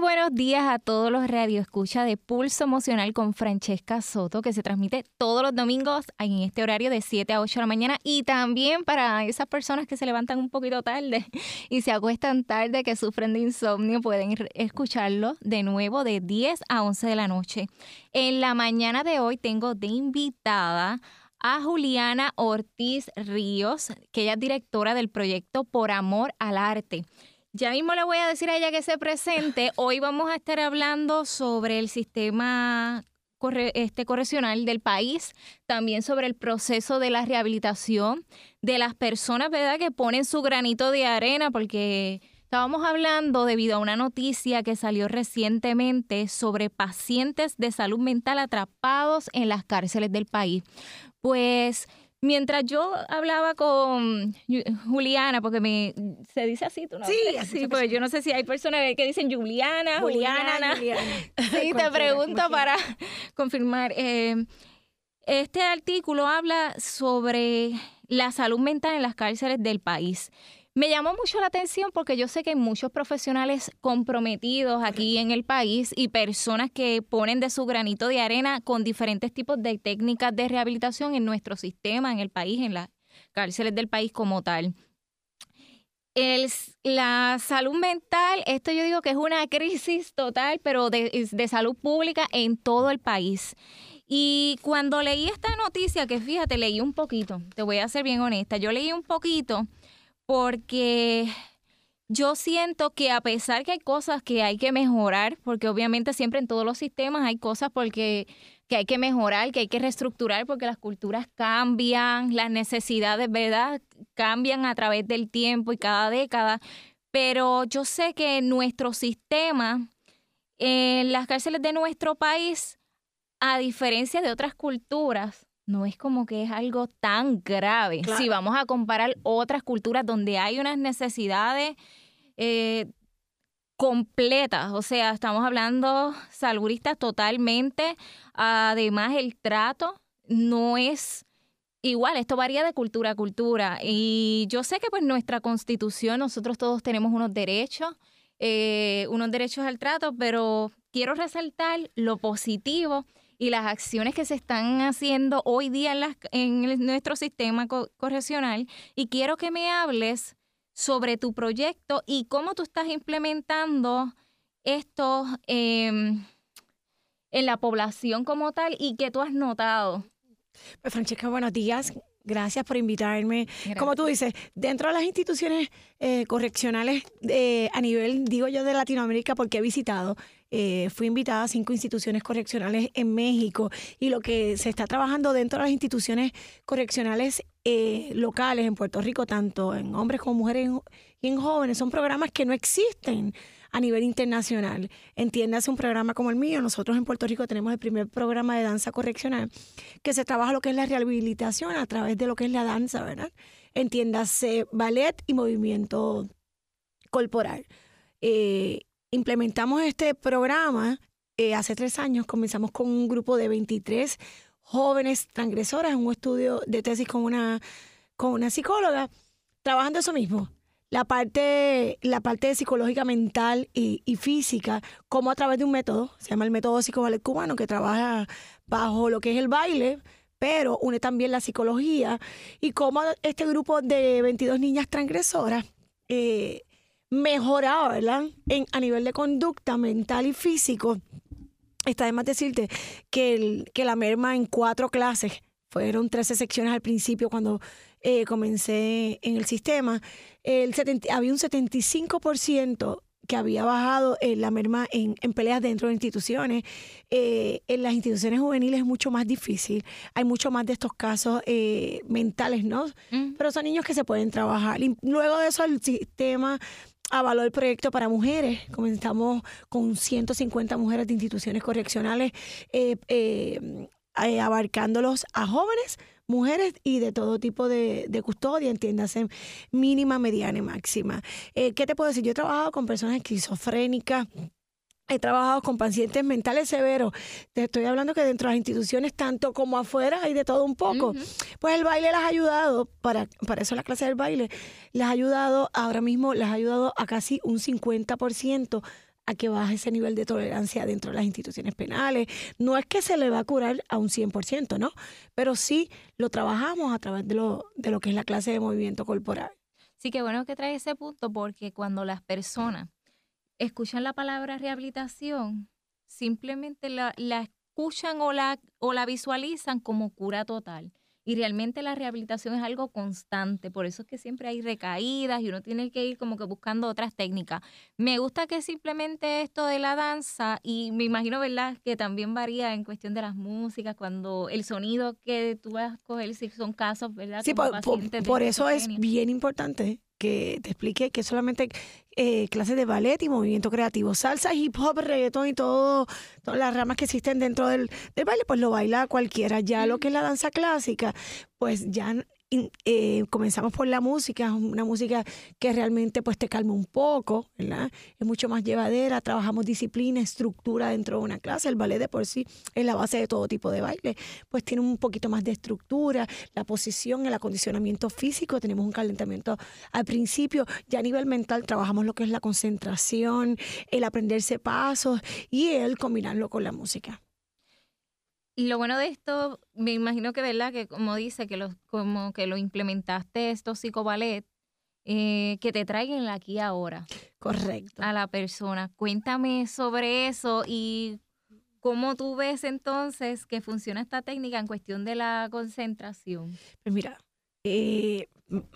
buenos días a todos los radioescuchas de Pulso Emocional con Francesca Soto, que se transmite todos los domingos en este horario de 7 a 8 de la mañana. Y también para esas personas que se levantan un poquito tarde y se acuestan tarde, que sufren de insomnio, pueden escucharlo de nuevo de 10 a 11 de la noche. En la mañana de hoy tengo de invitada a Juliana Ortiz Ríos, que ella es directora del proyecto Por Amor al Arte. Ya mismo le voy a decir a ella que se presente. Hoy vamos a estar hablando sobre el sistema este, correccional del país, también sobre el proceso de la rehabilitación de las personas, ¿verdad?, que ponen su granito de arena, porque estábamos hablando debido a una noticia que salió recientemente sobre pacientes de salud mental atrapados en las cárceles del país. Pues Mientras yo hablaba con Juliana, porque me se dice así, ¿tú no? Sí, sí, pues yo no sé si hay personas que dicen Juliana, Juliana. Juliana. Sí, te pregunto para confirmar. Eh, este artículo habla sobre la salud mental en las cárceles del país. Me llamó mucho la atención porque yo sé que hay muchos profesionales comprometidos aquí en el país y personas que ponen de su granito de arena con diferentes tipos de técnicas de rehabilitación en nuestro sistema, en el país, en las cárceles del país como tal. El, la salud mental, esto yo digo que es una crisis total, pero de, de salud pública en todo el país. Y cuando leí esta noticia, que fíjate, leí un poquito, te voy a ser bien honesta, yo leí un poquito porque yo siento que a pesar que hay cosas que hay que mejorar, porque obviamente siempre en todos los sistemas hay cosas porque que hay que mejorar, que hay que reestructurar, porque las culturas cambian, las necesidades, ¿verdad? Cambian a través del tiempo y cada década. Pero yo sé que nuestro sistema, en las cárceles de nuestro país, a diferencia de otras culturas, no es como que es algo tan grave. Si vamos a comparar otras culturas donde hay unas necesidades eh, completas, o sea, estamos hablando saludistas totalmente, además el trato no es igual, esto varía de cultura a cultura y yo sé que pues nuestra constitución, nosotros todos tenemos unos derechos, eh, unos derechos al trato, pero quiero resaltar lo positivo y las acciones que se están haciendo hoy día en, en nuestro sistema correccional y quiero que me hables sobre tu proyecto y cómo tú estás implementando esto em, en la población como tal y qué tú has notado. Pues Francesca, buenos días. Gracias por invitarme. Como tú dices, dentro de las instituciones eh, correccionales eh, a nivel, digo yo, de Latinoamérica, porque he visitado, eh, fui invitada a cinco instituciones correccionales en México y lo que se está trabajando dentro de las instituciones correccionales locales en Puerto Rico, tanto en hombres como mujeres y en jóvenes, son programas que no existen a nivel internacional. Entiéndase un programa como el mío. Nosotros en Puerto Rico tenemos el primer programa de danza correccional que se trabaja lo que es la rehabilitación a través de lo que es la danza, ¿verdad? Entiéndase ballet y movimiento corporal. Eh, implementamos este programa eh, hace tres años. Comenzamos con un grupo de 23 jóvenes transgresoras en un estudio de tesis con una, con una psicóloga, trabajando eso mismo, la parte, la parte psicológica, mental y, física, como a través de un método, se llama el método psicoballet cubano, que trabaja bajo lo que es el baile, pero une también la psicología, y cómo este grupo de 22 niñas transgresoras eh, mejoraba, ¿verdad? En, a nivel de conducta mental y físico. Está además decirte que, el, que la merma en cuatro clases, fueron 13 secciones al principio cuando eh, comencé en el sistema, el había un 75% que había bajado en eh, la merma en, peleas dentro de instituciones. Eh, en las instituciones juveniles es mucho más difícil. Hay mucho más de estos casos mentales, ¿no? Mm. Pero son niños que se pueden trabajar. Y luego de eso, el sistema avaló el proyecto para mujeres. Comenzamos con 150 mujeres de instituciones correccionales, abarcándolos a jóvenes mujeres y de todo tipo de, custodia, entiéndase, mínima, mediana y máxima. Eh, ¿Qué te puedo decir? Yo he trabajado con personas esquizofrénicas. He trabajado con pacientes mentales severos. Te estoy hablando que dentro de las instituciones, tanto como afuera, hay de todo un poco. Pues el baile las ha ayudado, para, para eso la clase del baile, les ha ayudado, ahora mismo les ha ayudado a casi un 50% a que baje ese nivel de tolerancia dentro de las instituciones penales. No es que se le va a curar a un 100%, ¿no? Pero sí lo trabajamos a través de lo, de lo que es la clase de movimiento corporal. Sí, que bueno que trae ese punto porque cuando las personas escuchan la palabra rehabilitación, simplemente la, la escuchan o la, o la visualizan como cura total. Y realmente la rehabilitación es algo constante, por eso es que siempre hay recaídas y uno tiene que ir como que buscando otras técnicas. Me gusta que simplemente esto de la danza, y me imagino, ¿verdad?, que también varía en cuestión de las músicas, cuando el sonido que tú vas a coger, si son casos, ¿verdad? Sí, por, por eso es bien importante que te explique que solamente eh, clases de ballet y movimiento creativo, salsa, hip hop, reggaetón y todo, todas las ramas que existen dentro del, del baile, pues lo baila cualquiera. Ya lo que es la danza clásica, pues ya eh, comenzamos por la música, una música que realmente pues te calma un poco. Es mucho más llevadera, trabajamos disciplina, estructura dentro de una clase, el ballet de por sí es la base de todo tipo de baile, pues tiene un poquito más de estructura, la posición, el acondicionamiento físico, tenemos un calentamiento al principio, ya a nivel mental trabajamos lo que es la concentración, el aprenderse pasos y el combinarlo con la música. Y lo bueno de esto, me imagino que, ¿verdad? Que como dice, que lo, como que lo implementaste esto psicoballet, eh, que te traigan aquí ahora. Correcto. A la persona. Cuéntame sobre eso y cómo tú ves entonces que funciona esta técnica en cuestión de la concentración. Pues mira, eh,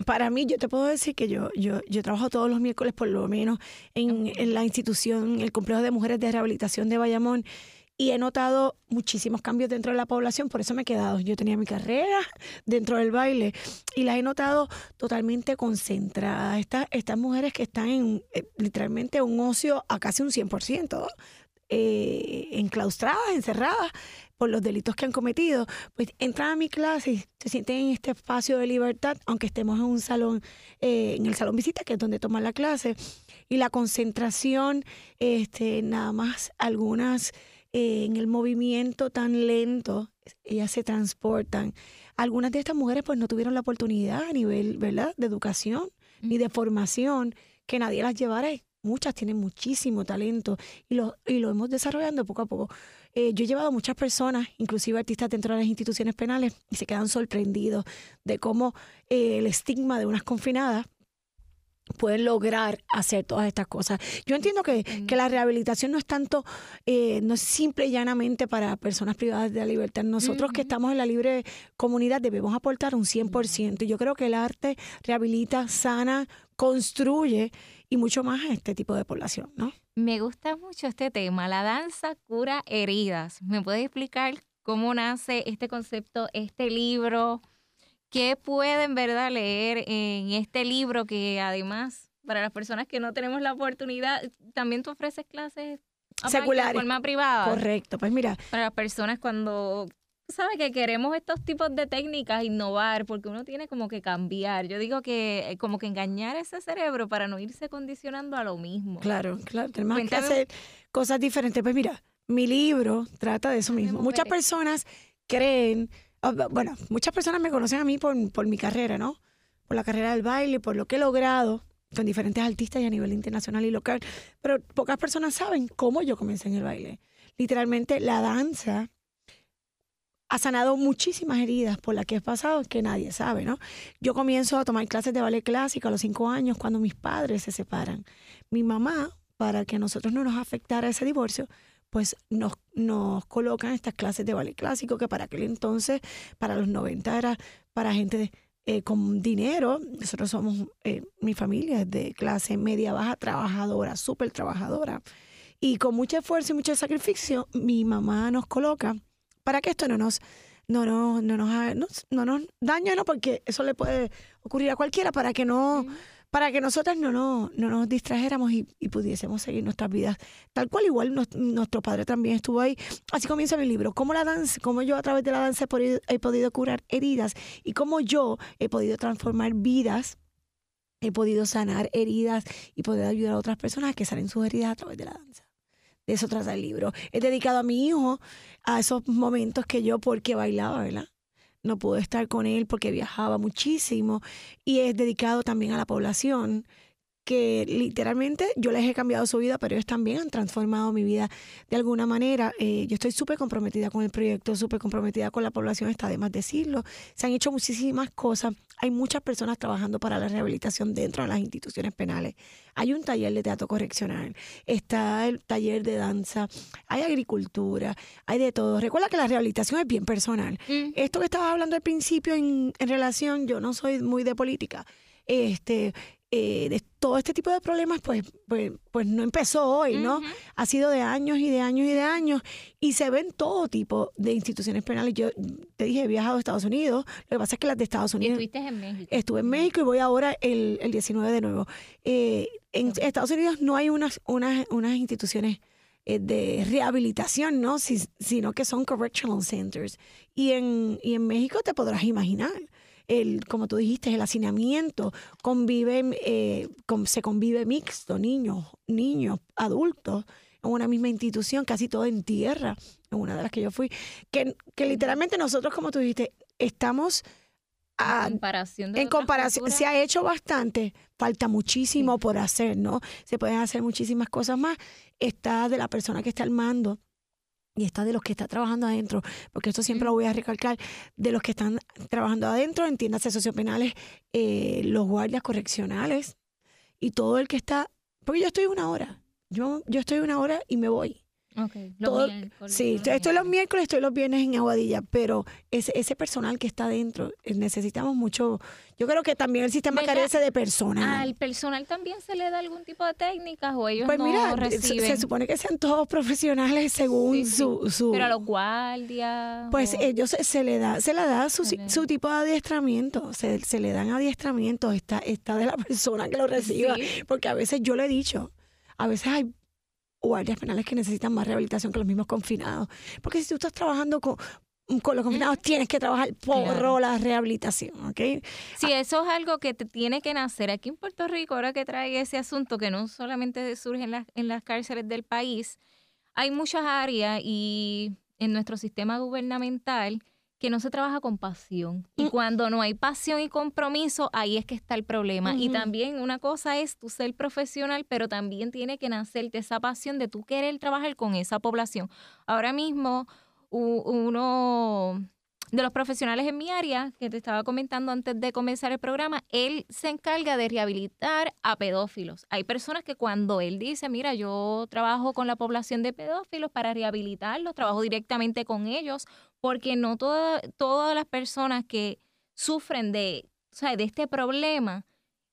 para mí, yo te puedo decir que yo, yo, yo trabajo todos los miércoles por lo menos en, en la institución, el complejo de mujeres de rehabilitación de Bayamón y he notado muchísimos cambios dentro de la población, por eso me he quedado. Yo tenía mi carrera dentro del baile y las he notado totalmente concentradas. Estas, estas mujeres que están en eh, literalmente un ocio a casi un 100%, eh, enclaustradas, encerradas por los delitos que han cometido, pues entran a mi clase y se sienten en este espacio de libertad, aunque estemos en un salón, eh, en el salón visita, que es donde toman la clase, y la concentración, este, nada más algunas en el movimiento tan lento, ellas se transportan. Algunas de estas mujeres pues no tuvieron la oportunidad a nivel, ¿verdad?, de educación ni de formación que nadie las llevara. Muchas tienen muchísimo talento y lo, y lo hemos desarrollando poco a poco. Eh, yo he llevado a muchas personas, inclusive artistas dentro de las instituciones penales, y se quedan sorprendidos de cómo eh, el estigma de unas confinadas pueden lograr hacer todas estas cosas. Yo entiendo que, que la rehabilitación no es tanto, eh, no es simple y llanamente para personas privadas de la libertad. Nosotros que estamos en la libre comunidad debemos aportar un 100%. Y yo creo que el arte rehabilita, sana, construye y mucho más a este tipo de población, ¿no? Me gusta mucho este tema, la danza cura heridas. ¿Me puedes explicar cómo nace este concepto, este libro? ¿Qué pueden, verdad, leer en este libro que además, para las personas que no tenemos la oportunidad, también tú ofreces clases seculares de forma privada? Correcto, pues mira. Para las personas cuando sabes que queremos estos tipos de técnicas innovar porque uno tiene como que cambiar. Yo digo que eh, como que engañar ese cerebro para no irse condicionando a lo mismo. Claro, claro, tenemos que hacer cosas diferentes. Pues mira, mi libro trata de eso mismo. Muchas personas creen bueno, muchas personas me conocen a mí por, mi carrera, ¿no? Por la carrera del baile, por lo que he logrado con diferentes artistas y a nivel internacional y local, pero pocas personas saben cómo yo comencé en el baile. Literalmente la danza ha sanado muchísimas heridas por las que he pasado que nadie sabe, ¿no? Yo comienzo a tomar clases de ballet clásico a los cinco años cuando mis padres se separan. Mi mamá, para que a nosotros no nos afectara ese divorcio, pues nos, nos colocan estas clases de ballet clásico que para aquel entonces, para los 90 era para gente eh, con dinero. Nosotros somos, eh, mi familia es de clase media baja, trabajadora, súper trabajadora. Y con mucho esfuerzo y mucho sacrificio, mi mamá nos coloca para que esto no nos no, no, no, nos, no, dañe, ¿no? porque eso le puede ocurrir a cualquiera, para que no, para que nosotras no, no, no nos distrajéramos y, pudiésemos seguir nuestras vidas. Tal cual, igual nuestro padre también estuvo ahí. Así comienza mi libro, cómo la danza, cómo yo a través de la danza he podido, he podido curar heridas y cómo yo he podido transformar vidas he podido sanar heridas y poder ayudar a otras personas a que salen sus heridas a través de la danza. De eso trata el libro. He dedicado a mi hijo a esos momentos que yo, porque bailaba, ¿verdad? No pude estar con él porque viajaba muchísimo y es dedicado también a la población que literalmente yo les he cambiado su vida, pero ellos también han transformado mi vida de alguna manera. Eh, yo estoy súper comprometida con el proyecto, súper comprometida con la población, está de más decirlo. Se han hecho muchísimas cosas. Hay muchas personas trabajando para la rehabilitación dentro de las instituciones penales. Hay un taller de teatro correccional, está el taller de danza, hay agricultura, hay de todo. Recuerda que la rehabilitación es bien personal. Mm. Esto que estabas hablando al principio en, en relación, yo no soy muy de política, este, eh, de todo este tipo de problemas, pues, pues, pues no empezó hoy, ¿no? Ha sido de años y de años y de años y se ven todo tipo de instituciones penales. Yo te dije, he viajado a Estados Unidos, lo que pasa es que las de Estados Unidos... estuviste en México. Estuve en México y voy ahora el, el 19 de nuevo. Eh, en Estados Unidos no hay unas, unas, unas instituciones eh, de rehabilitación, ¿no? sino que son correctional centers. Y en, y en México te podrás imaginar el, como tú dijiste, el hacinamiento, convive, eh, se convive mixto, niños, niños, adultos, en una misma institución, casi todo en tierra, en una de las que yo fui, que, que literalmente nosotros, como tú dijiste, estamos... A, en comparación, en comparación se ha hecho bastante, falta muchísimo por hacer, ¿no? Se pueden hacer muchísimas cosas más. Está de la persona que está al mando, y está de los que está trabajando adentro, porque esto siempre lo voy a recalcar, de los que están trabajando adentro, entiéndase sociopenales, eh, los guardias correccionales y todo el que está, porque yo estoy una hora, yo, yo estoy una hora y me voy. Okay, los miércoles, sí, estoy, los miércoles, estoy los viernes en Aguadilla, pero ese, ese personal que está dentro, eh, necesitamos mucho. Yo creo que también el sistema carece de personal. ¿Al personal también se le da algún tipo de técnicas o ellos pues mira, reciben? Se, supone que sean todos profesionales según Su, su, Pero a los guardias. Pues ellos se, le da, se le da su, su tipo de adiestramiento, se, se le dan adiestramientos, está, está de la persona que lo reciba, porque a veces yo le he dicho, a veces hay guardias penales que necesitan más rehabilitación que los mismos confinados. Porque si tú estás trabajando con, con los confinados tienes que trabajar por la rehabilitación, ¿ok? Sí, eso es algo que te tiene que nacer. Aquí en Puerto Rico, ahora que trae ese asunto que no solamente surge en las, en las cárceles del país, hay muchas áreas y en nuestro sistema gubernamental que no se trabaja con pasión. Y mm. cuando no hay pasión y compromiso, ahí es que está el problema. Y también una cosa es tú ser profesional, pero también tiene que nacerte esa pasión de tú querer trabajar con esa población. Ahora mismo, uno de los profesionales en mi área, que te estaba comentando antes de comenzar el programa, él se encarga de rehabilitar a pedófilos. Hay personas que cuando él dice, mira, yo trabajo con la población de pedófilos para rehabilitarlos, trabajo directamente con ellos, porque no todas las personas que sufren de, de este problema,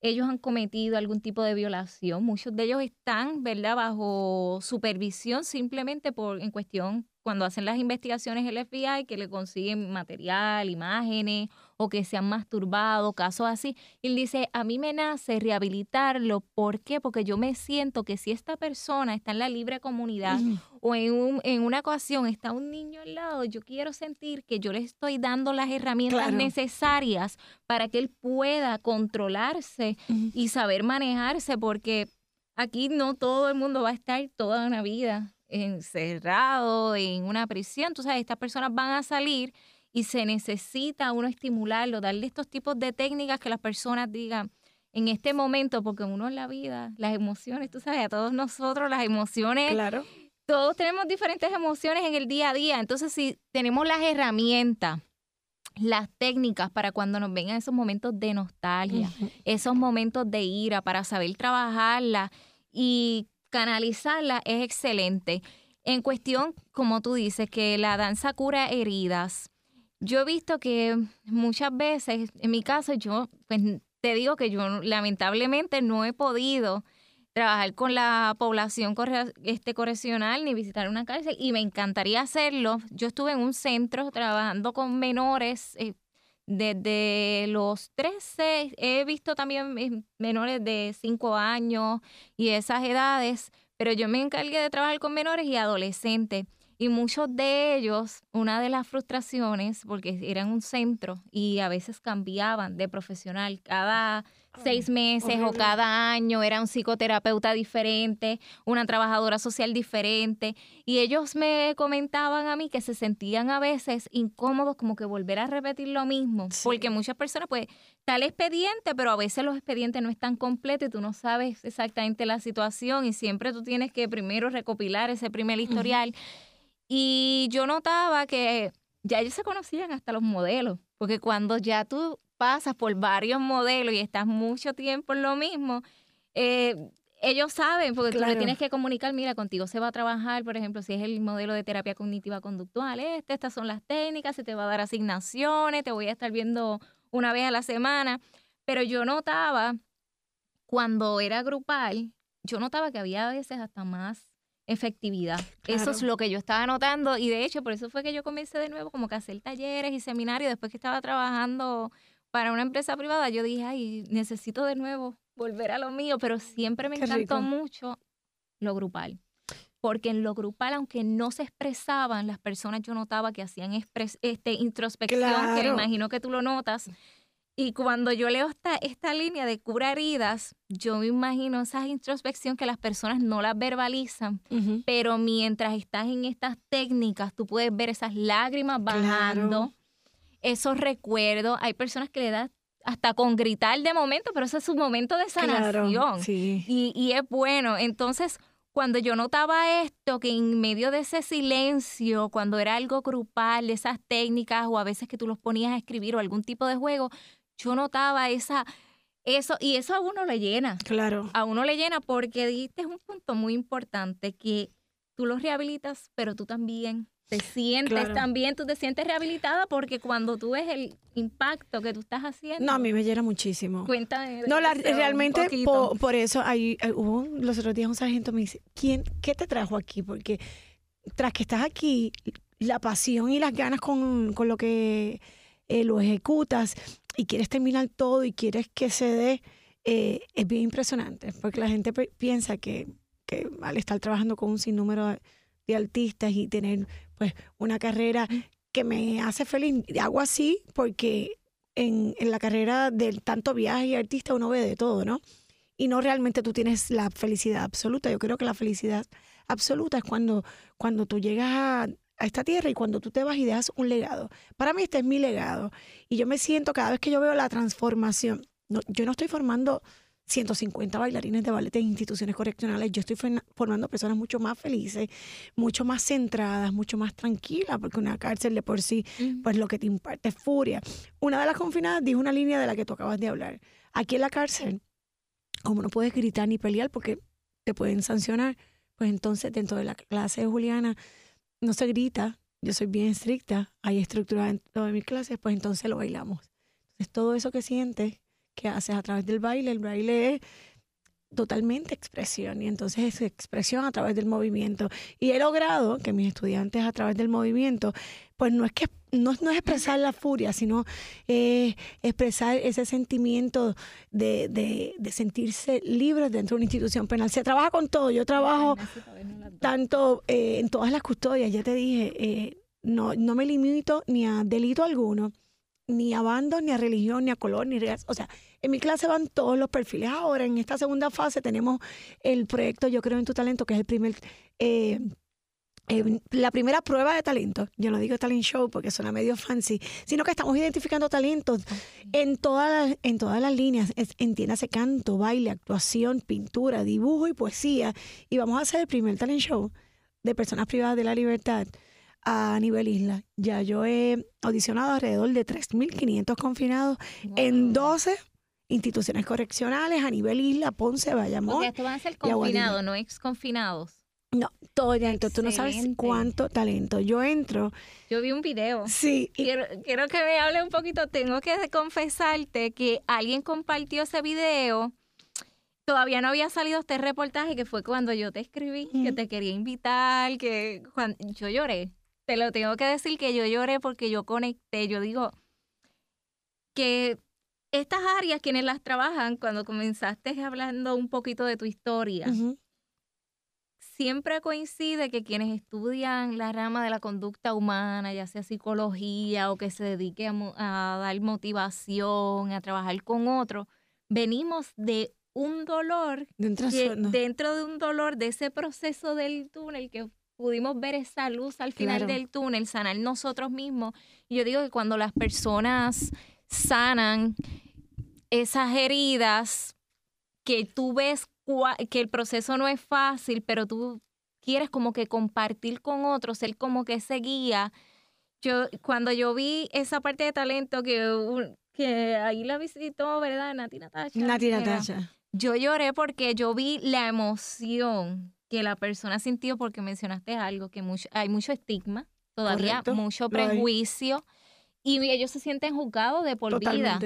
ellos han cometido algún tipo de violación. Muchos de ellos están, ¿verdad?, bajo supervisión simplemente por en cuestión cuando hacen las investigaciones el FBI, que le consiguen material, imágenes, o que se han masturbado, casos así. Y él dice, a mí me nace rehabilitarlo. ¿Por qué? Porque yo me siento que si esta persona está en la libre comunidad o en, un, en una ocasión está un niño al lado, yo quiero sentir que yo le estoy dando las herramientas necesarias para que él pueda controlarse y saber manejarse, porque aquí no todo el mundo va a estar toda una vida encerrado en una prisión. Entonces, estas personas van a salir y se necesita uno estimularlo, darle estos tipos de técnicas que las personas digan en este momento, porque uno en la vida, las emociones, tú sabes, a todos nosotros las emociones, claro. todos tenemos diferentes emociones en el día a día. Entonces, si tenemos las herramientas, las técnicas para cuando nos vengan esos momentos de nostalgia, esos momentos de ira, para saber trabajarla y canalizarla es excelente. En cuestión, como tú dices, que la danza cura heridas. Yo he visto que muchas veces, en mi caso, yo, pues te digo que yo lamentablemente no he podido trabajar con la población este, correccional ni visitar una cárcel y me encantaría hacerlo. Yo estuve en un centro trabajando con menores eh, desde los 13, he visto también menores de 5 años y esas edades, pero yo me encargué de trabajar con menores y adolescentes. Y muchos de ellos, una de las frustraciones, porque eran un centro y a veces cambiaban de profesional cada seis meses o cada año, era un psicoterapeuta diferente, una trabajadora social diferente. Y ellos me comentaban a mí que se sentían a veces incómodos como que volver a repetir lo mismo, porque muchas personas pues el expediente, pero a veces los expedientes no están completos y tú no sabes exactamente la situación y siempre tú tienes que primero recopilar ese primer historial. Y yo notaba que ya ellos se conocían hasta los modelos, porque cuando ya tú pasas por varios modelos y estás mucho tiempo en lo mismo, eh, ellos saben, porque tú le tienes que comunicar, mira, contigo se va a trabajar, por ejemplo, si es el modelo de terapia cognitiva conductual, este, estas son las técnicas, se te va a dar asignaciones, te voy a estar viendo una vez a la semana. Pero yo notaba, cuando era grupal, yo notaba que había a veces hasta más efectividad. Eso es lo que yo estaba notando y de hecho por eso fue que yo comencé de nuevo como que hacer talleres y seminarios después que estaba trabajando para una empresa privada, yo dije, ay, necesito de nuevo volver a lo mío, pero siempre me encantó mucho lo grupal. Porque en lo grupal, aunque no se expresaban, las personas yo notaba que hacían este, introspección, que me imagino que tú lo notas. Y cuando yo leo esta, esta línea de cura heridas, yo me imagino esa introspección que las personas no las verbalizan, pero mientras estás en estas técnicas, tú puedes ver esas lágrimas bajando esos recuerdos. Hay personas que le dan hasta con gritar de momento, pero ese es su momento de sanación. y, y es bueno. Entonces, cuando yo notaba esto, que en medio de ese silencio, cuando era algo grupal, de esas técnicas o a veces que tú los ponías a escribir o algún tipo de juego, yo notaba esa, eso, y eso a uno le llena. Claro. A uno le llena porque dijiste un punto muy importante que tú los rehabilitas, pero tú también te sientes también, tú te sientes rehabilitada porque cuando tú ves el impacto que tú estás haciendo. No, a mí me llena muchísimo. Cuéntame. No, realmente por, eso hay, hubo los otros días un sargento me dice, ¿quién, ¿qué te trajo aquí? Porque tras que estás aquí, la pasión y las ganas con, lo que eh, lo ejecutas y quieres terminar todo y quieres que se dé, eh, es bien impresionante, porque la gente piensa que, que al estar trabajando con un sinnúmero de artistas y tener pues una carrera que me hace feliz. Hago así porque en, en la carrera del tanto viaje y artista uno ve de todo, ¿no? Y no realmente tú tienes la felicidad absoluta. Yo creo que la felicidad absoluta es cuando, cuando tú llegas a, a esta tierra y cuando tú te vas y dejas un legado. Para mí este es mi legado. Y yo me siento cada vez que yo veo la transformación. No, yo no estoy formando 150 bailarines de ballet en instituciones correccionales. Yo estoy formando personas mucho más felices, mucho más centradas, mucho más tranquilas, porque una cárcel de por sí, pues lo que te imparte es furia. Una de las confinadas dijo una línea de la que tú acabas de hablar. Aquí en la cárcel, como no puedes gritar ni pelear porque te pueden sancionar, pues entonces dentro de la clase de Juliana no se grita, yo soy bien estricta, hay estructura dentro de mis clases, pues entonces lo bailamos. Entonces todo eso que sientes que haces a través del baile. El baile es totalmente expresión y entonces es expresión a través del movimiento. Y he logrado que mis estudiantes a través del movimiento, pues no es que no, no es expresar la furia, sino eh, expresar ese sentimiento de, de, de, sentirse libres dentro de una institución penal. Se trabaja con todo. Yo trabajo tanto eh, en todas las custodias, ya te dije, eh, no, no me limito ni a delito alguno ni a bandos, ni a religión, ni a color, ni a O sea, en mi clase van todos los perfiles. Ahora, en esta segunda fase, tenemos el proyecto Yo Creo en Tu Talento, que es el primer. Eh, la primera prueba de talento, yo no digo talent show porque suena medio fancy, sino que estamos identificando talentos en todas las, en todas las líneas, entiéndase canto, baile, actuación, pintura, dibujo y poesía. Y vamos a hacer el primer talent show de personas privadas de la libertad a nivel isla. Ya yo he audicionado alrededor de 3.500 confinados en 12 instituciones correccionales a nivel isla, Ponce, Bayamón. Porque esto van a ser confinados, no exconfinados. No, todo talento. Tú no sabes cuánto talento. Yo entro. Yo vi un video. Sí. Quiero, quiero que me hable un poquito. Tengo que confesarte que alguien compartió ese video todavía no había salido este reportaje que fue cuando yo te escribí, que te quería invitar, que yo lloré te lo tengo que decir que yo lloré porque yo conecté. Yo digo que estas áreas, quienes las trabajan, cuando comenzaste hablando un poquito de tu historia, siempre coincide que quienes estudian la rama de la conducta humana, ya sea psicología o que se dedique a, a dar motivación, a trabajar con otros, venimos de un dolor, dentro de un dolor, de ese proceso del túnel que pudimos ver esa luz al final del túnel, sanar nosotros mismos. Y yo digo que cuando las personas sanan esas heridas, que tú ves que el proceso no es fácil, pero tú quieres como que compartir con otros, ser como que ese guía. Yo, cuando yo vi esa parte de talento que, que ahí la visitó, ¿verdad? Nati Natasha. Nati Natasha. Yo lloré porque yo vi la emoción que la persona sintió porque mencionaste algo, que mucho, hay mucho estigma, todavía mucho prejuicio, y ellos se sienten juzgados de por vida.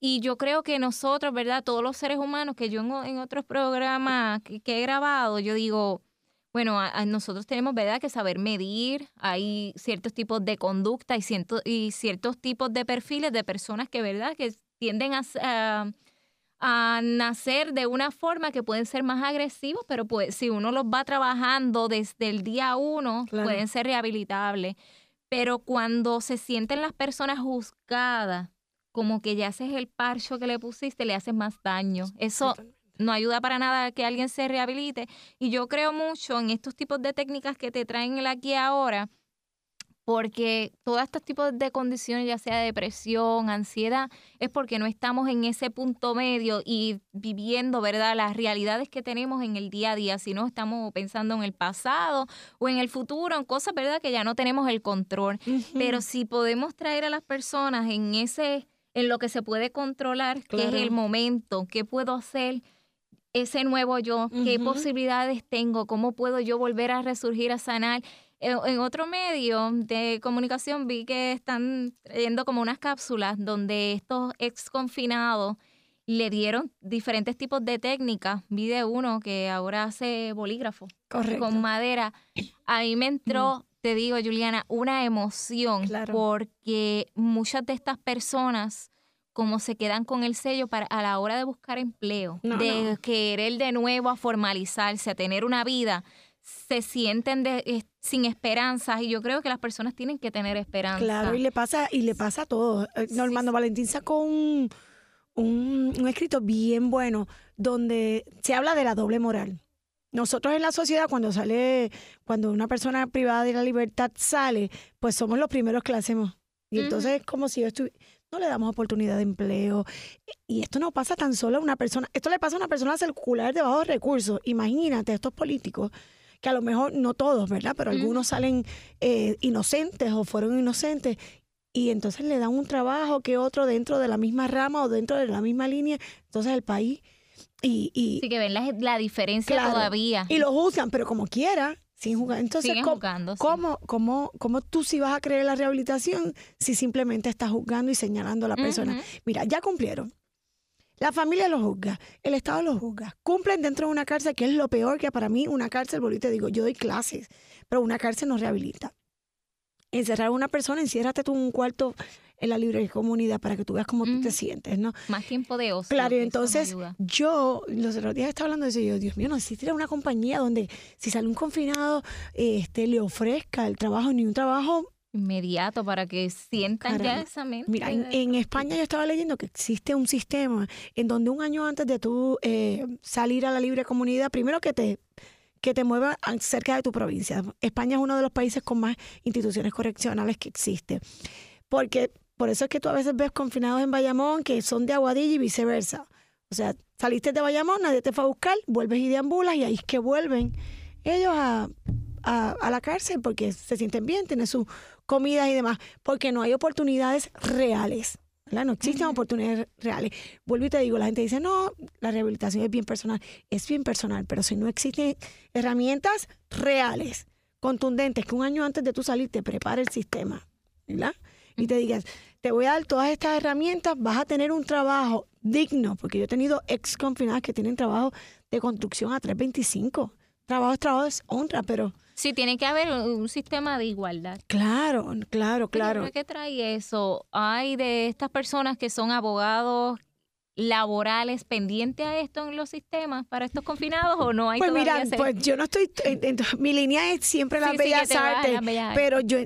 Y yo creo que nosotros, ¿verdad? Todos los seres humanos que yo en, otros programas que, he grabado, yo digo, bueno, nosotros tenemos, ¿verdad?, que saber medir. Hay ciertos tipos de conducta y, y ciertos tipos de perfiles de personas que, ¿verdad?, que tienden a, a nacer de una forma que pueden ser más agresivos, pero pues si uno los va trabajando desde el día uno, pueden ser rehabilitables. Pero cuando se sienten las personas juzgadas, como que ya haces el parcho que le pusiste, le haces más daño. Eso no ayuda para nada a que alguien se rehabilite. Y yo creo mucho en estos tipos de técnicas que te traen el aquí ahora, porque todos estos tipos de condiciones, ya sea depresión, ansiedad, es porque no estamos en ese punto medio y viviendo, ¿verdad?, las realidades que tenemos en el día a día, sino estamos pensando en el pasado o en el futuro, en cosas, ¿verdad?, que ya no tenemos el control. Pero si podemos traer a las personas en ese, en lo que se puede controlar, que es el momento, qué puedo hacer, ese nuevo yo, qué posibilidades tengo, cómo puedo yo volver a resurgir, a sanar. En, otro medio de comunicación vi que están trayendo como unas cápsulas donde estos ex confinados le dieron diferentes tipos de técnicas. Vi de uno que ahora hace bolígrafo con madera. Ahí me entró, te digo, Juliana, una emoción porque muchas de estas personas como se quedan con el sello para a la hora de buscar empleo, de querer de nuevo a formalizarse, a tener una vida, se sienten de, sin esperanzas y yo creo que las personas tienen que tener esperanza. Claro, y le pasa y le pasa a todos. Eh, Normando Valentín sacó un, un, escrito bien bueno donde se habla de la doble moral. Nosotros en la sociedad, cuando sale, cuando una persona privada de la libertad sale, pues somos los primeros que la hacemos. Y entonces es como si yo no le damos oportunidad de empleo. Y esto no pasa tan solo a una persona, esto le pasa a una persona circular de bajos recursos. Imagínate, estos políticos que a lo mejor no todos, ¿verdad? Pero algunos salen eh, inocentes o fueron inocentes y entonces le dan un trabajo que otro dentro de la misma rama o dentro de la misma línea. Entonces el país... Y, y sí, que ven la, diferencia todavía. Y lo juzgan, pero como quiera, sin jugar. Entonces, ¿cómo, cómo, cómo, tú sí vas a creer la rehabilitación si simplemente estás juzgando y señalando a la persona? Mira, ya cumplieron. La familia lo juzga, el Estado lo juzga. Cumplen dentro de una cárcel, que es lo peor que para mí una cárcel, porque te digo, yo doy clases, pero una cárcel no rehabilita. Encerrar a una persona, enciérrate tú en un cuarto en la libre comunidad para que tú veas cómo tú te sientes, ¿no? Más tiempo de ocio. Claro, entonces yo los otros días estaba hablando de eso y yo, Dios mío, no existe una compañía donde si sale un confinado, este, le ofrezca el trabajo, ni un trabajo inmediato para que sientan ya esa mente. Mira, en, España yo estaba leyendo que existe un sistema en donde un año antes de tú eh, salir a la libre comunidad, primero que te que te mueva cerca de tu provincia. España es uno de los países con más instituciones correccionales que existe. Porque por eso es que tú a veces ves confinados en Bayamón que son de Aguadilla y viceversa. O sea, saliste de Bayamón, nadie te fue a buscar, vuelves y deambulas y ahí es que vuelven ellos a, a, la cárcel porque se sienten bien, tienen su comidas y demás, porque no hay oportunidades reales. No existen oportunidades reales. Vuelvo y te digo, la gente dice, no, la rehabilitación es bien personal. Es bien personal, pero si no existen herramientas reales, contundentes, que un año antes de tú salir te prepare el sistema, ¿verdad? Y te digas, te voy a dar todas estas herramientas, vas a tener un trabajo digno, porque yo he tenido ex confinadas que tienen trabajo de construcción a 325. Trabajo es trabajo, es honra, pero Sí, tiene que haber un, sistema de igualdad. Claro, claro, claro. ¿Qué trae eso? Hay de estas personas que son abogados laborales pendientes a esto en los sistemas para estos confinados o no hay pues mira pues yo no estoy mi línea es siempre las bellas artes pero yo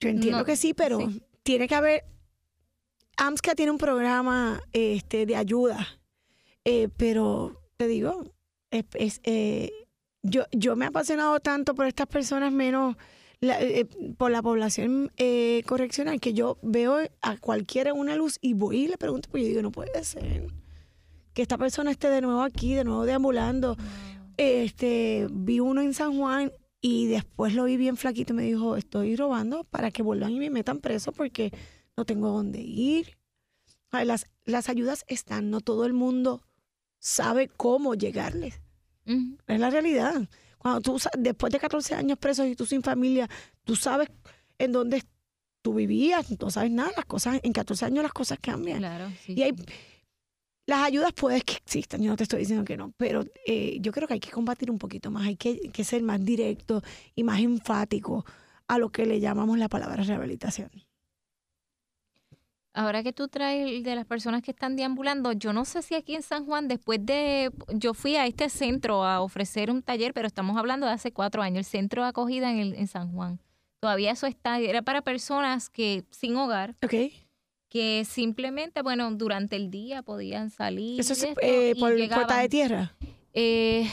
yo entiendo que sí pero tiene que haber AMSCA tiene un programa este de ayuda Eh, pero te digo, es, eh, yo, yo me he apasionado tanto por estas personas menos eh, por la población correccional que yo veo a cualquiera una luz y voy y le pregunto, pues yo digo, no puede ser que esta persona esté de nuevo aquí, de nuevo deambulando. Este, vi uno en San Juan y después lo vi bien flaquito y me dijo, estoy robando para que vuelvan y me metan preso porque no tengo dónde ir. Las, las ayudas están, no todo el mundo sabe cómo llegarles. Es la realidad. Cuando tú, después de 14 años presos y tú sin familia, tú sabes en dónde tú vivías, no sabes nada, las cosas, en 14 años las cosas cambian. Claro, Y hay, las ayudas puede que existan, yo no te estoy diciendo que no, pero eh, yo creo que hay que combatir un poquito más, hay que, que ser más directo y más enfático a lo que le llamamos la palabra rehabilitación. Ahora que tú traes de las personas que están deambulando, yo no sé si aquí en San Juan, después de, yo fui a este centro a ofrecer un taller, pero estamos hablando de hace cuatro años, el centro de acogida en, el, en San Juan. Todavía eso está, era para personas que sin hogar. Que simplemente, bueno, durante el día podían salir. ¿Eso es eh, por puerta de tierra? Eh,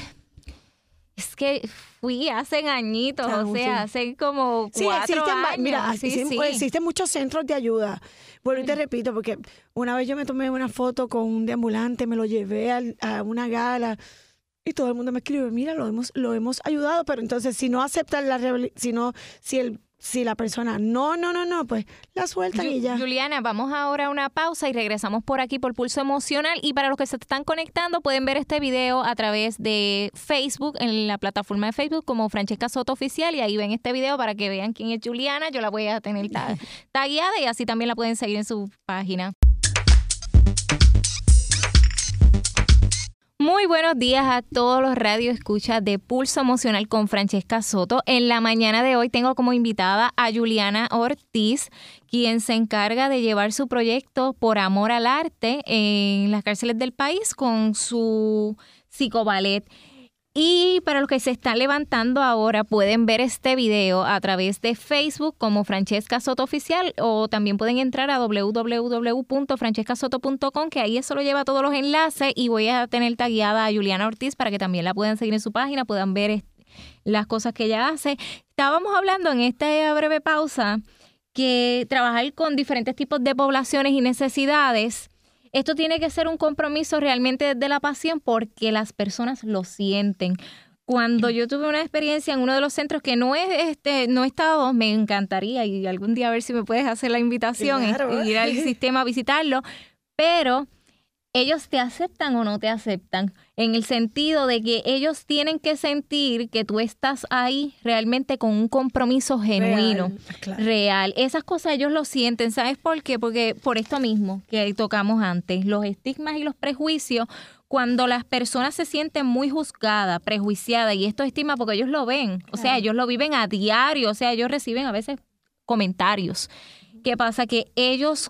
es que fui hace añitos, o sea, hace como cuatro años. Mira, existen muchos centros de ayuda. Bueno, y te repito, porque una vez yo me tomé una foto con un deambulante, me lo llevé a, una gala y todo el mundo me escribe, mira, lo hemos, lo hemos ayudado, pero entonces si no aceptan la si no, si el si la persona no, no, no, no, pues la sueltan y ya. Juliana, vamos ahora a una pausa y regresamos por aquí por Pulso Emocional. Y para los que se están conectando, pueden ver este video a través de Facebook, en la plataforma de Facebook, como Francesca Soto Oficial. Y ahí ven este video para que vean quién es Juliana. Yo la voy a tener tagueada y así también la pueden seguir en su página. Muy buenos días a todos los radioescuchas de Pulso Emocional con Francesca Soto. En la mañana de hoy tengo como invitada a Juliana Ortiz, quien se encarga de llevar su proyecto por amor al arte en las cárceles del país con su psicoballet. Y para los que se están levantando ahora, pueden ver este video a través de Facebook como Francesca Soto Oficial o también pueden entrar a www.francescasoto.com que ahí eso lo lleva todos los enlaces y voy a tener tagueada a Juliana Ortiz para que también la puedan seguir en su página, puedan ver las cosas que ella hace. Estábamos hablando en esta breve pausa que trabajar con diferentes tipos de poblaciones y necesidades esto tiene que ser un compromiso realmente desde la pasión porque las personas lo sienten. Cuando yo tuve una experiencia en uno de los centros que no es este, no he estado, me encantaría y algún día a ver si me puedes hacer la invitación y ir al sistema a visitarlo, pero ellos te aceptan o no te aceptan, en el sentido de que ellos tienen que sentir que tú estás ahí realmente con un compromiso genuino, real, Esas cosas ellos lo sienten, ¿sabes por qué? Porque por esto mismo que tocamos antes, los estigmas y los prejuicios, cuando las personas se sienten muy juzgadas, prejuiciadas, y esto estima porque ellos lo ven, o sea, ellos lo viven a diario, o sea, ellos reciben a veces comentarios. ¿Qué pasa? Que ellos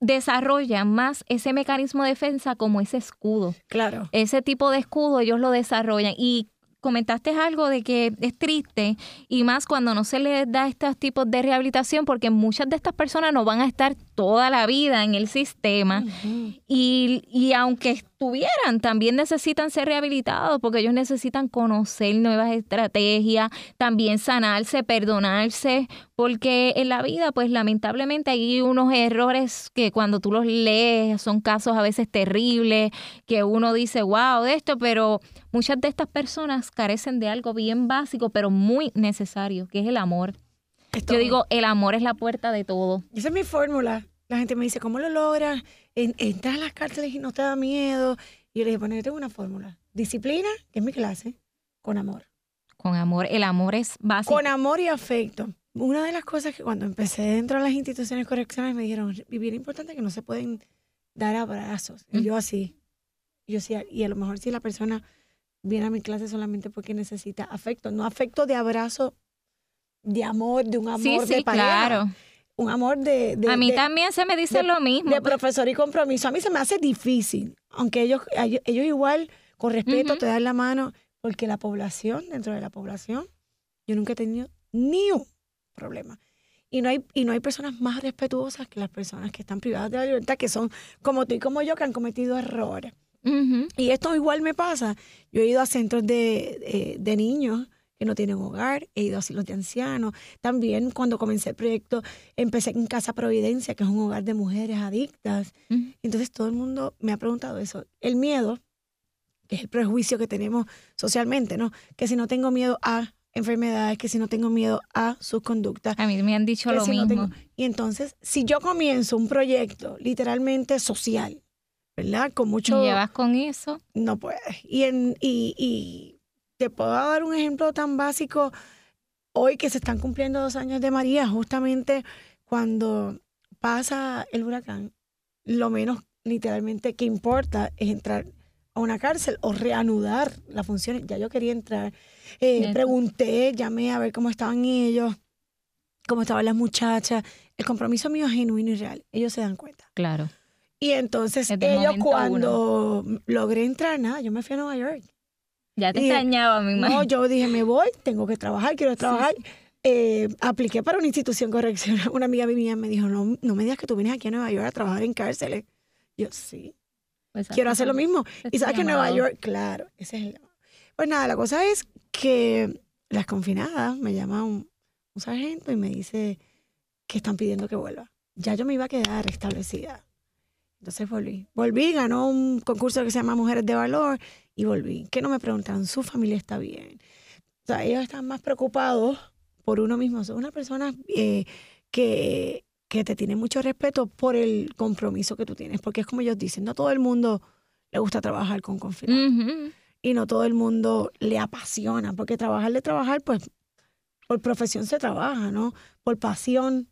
desarrollan más ese mecanismo de defensa como ese escudo. Claro. Ese tipo de escudo ellos lo desarrollan y comentaste algo de que es triste y más cuando no se les da estos tipos de rehabilitación porque muchas de estas personas no van a estar toda la vida en el sistema y, y, aunque estuvieran también necesitan ser rehabilitados porque ellos necesitan conocer nuevas estrategias, también sanarse, perdonarse, porque en la vida pues lamentablemente hay unos errores que cuando tú los lees son casos a veces terribles, que uno dice, wow, de esto, pero muchas de estas personas carecen de algo bien básico, pero muy necesario, que es el amor. Yo digo, el amor es la puerta de todo. Esa es mi fórmula. La gente me dice, ¿cómo lo logras? Entras a las cárceles y no te da miedo. Y yo le dije, bueno, yo tengo una fórmula. Disciplina, que es mi clase, con amor. Con amor. El amor es básico. Con amor y afecto. Una de las cosas que cuando empecé dentro de las instituciones correccionales me dijeron, bien importante que no se pueden dar abrazos. Y yo así. Yo decía, y a lo mejor si la persona viene a mi clase solamente porque necesita afecto, no afecto de abrazo, de amor, de un amor de pareja. Claro. Un amor de, A mí también se me dice lo mismo. De profesor y compromiso. A mí se me hace difícil, aunque ellos, ellos igual, con respeto, te dan la mano, porque la población, dentro de la población, yo nunca he tenido ni un problema. Y no, hay, y no hay personas más respetuosas que las personas que están privadas de la libertad, que son como tú y como yo, que han cometido errores Y esto igual me pasa. Yo he ido a centros de, de niños que no tienen hogar, he ido a asilos de ancianos. También cuando comencé el proyecto empecé en Casa Providencia, que es un hogar de mujeres adictas. Entonces todo el mundo me ha preguntado eso. El miedo, que es el prejuicio que tenemos socialmente, ¿no? Que si no tengo miedo a enfermedades, que si no tengo miedo a sus conductas. A mí me han dicho lo mismo. Y entonces, si yo comienzo un proyecto literalmente social, ¿verdad? Con mucho... ¿Y llevas con eso? No puedes. Y, en, y, y te puedo dar un ejemplo tan básico. Hoy que se están cumpliendo dos años de María, justamente cuando pasa el huracán, lo menos literalmente que importa es entrar a una cárcel o reanudar las funciones. Ya yo quería entrar. Eh, pregunté, llamé a ver cómo estaban ellos, cómo estaban las muchachas. El compromiso mío es genuino y real. Ellos se dan cuenta. Claro. Y entonces ellos cuando logré entrar, nada, yo me fui a Nueva York. Ya te extrañaba, mi madre. No, yo dije, me voy, tengo que trabajar, quiero trabajar. Eh, apliqué para una institución correccional. Una amiga mía me dijo, no, no me digas que tú vienes aquí a Nueva York a trabajar en cárceles. Yo, sí. Pues quiero hacer lo mismo. Y sabes que Nueva York, claro, ese es el... Pues nada, la cosa es que las confinadas me llama un, un sargento y me dice que están pidiendo que vuelva. Ya yo me iba a quedar establecida. Entonces volví. Volví, ganó un concurso que se llama Mujeres de Valor y volví. Que no me preguntan, su familia está bien. O sea, ellos están más preocupados por uno mismo. Son una persona eh, que, que te tiene mucho respeto por el compromiso que tú tienes. Porque es como ellos dicen, no todo el mundo le gusta trabajar con confianza. Y no todo el mundo le apasiona. Porque trabajar de trabajar, pues por profesión se trabaja, ¿no? Por pasión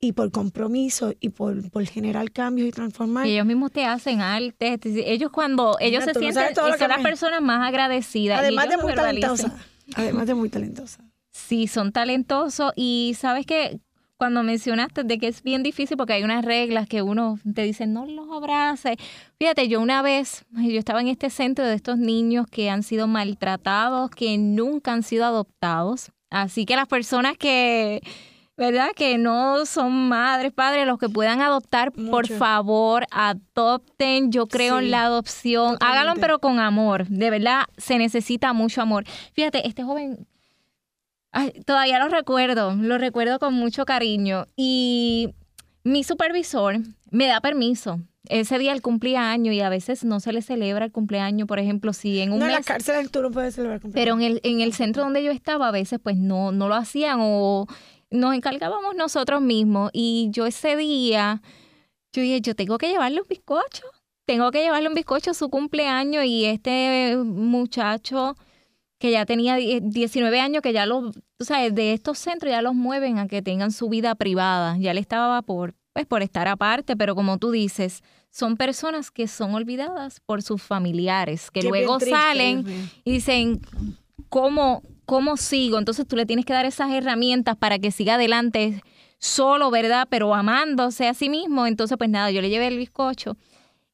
y por compromiso y por, por generar cambios y transformar. Y ellos mismos te hacen arte. Ellos cuando ellos se sienten, son las personas más agradecidas. Además de muy talentosa. Además de muy talentosa. Sí, son talentosos y sabes que cuando mencionaste de que es bien difícil porque hay unas reglas que uno te dice no los abraces. Fíjate, yo una vez, yo estaba en este centro de estos niños que han sido maltratados, que nunca han sido adoptados. Así que las personas que ¿verdad? Que no son madres, padres, los que puedan adoptar, por favor, adopten. Yo creo en la adopción. Háganlo, pero con amor. De verdad, se necesita mucho amor. Fíjate, este joven, todavía lo recuerdo, lo recuerdo con mucho cariño. Y mi supervisor me da permiso. Ese día él cumplía año y a veces no se le celebra el cumpleaños, por ejemplo, si en un no, mes... en la cárcel tú no puedes celebrar el cumpleaños. Pero en el, en el centro donde yo estaba a veces pues no, no lo hacían o nos encargábamos nosotros mismos. Y yo ese día, yo dije, yo tengo que llevarle un bizcocho. Tengo que llevarle un bizcocho a su cumpleaños y este muchacho que ya tenía 19 años, que ya los, tú sabes, de estos centros ya los mueven a que tengan su vida privada. Ya le estaba por, pues, por estar aparte, pero como tú dices, son personas que son olvidadas por sus familiares, que luego salen y dicen, ¿cómo, ¿cómo sigo? Entonces tú le tienes que dar esas herramientas para que siga adelante solo, ¿verdad? Pero amándose a sí mismo. Entonces, pues nada, yo le llevé el bizcocho.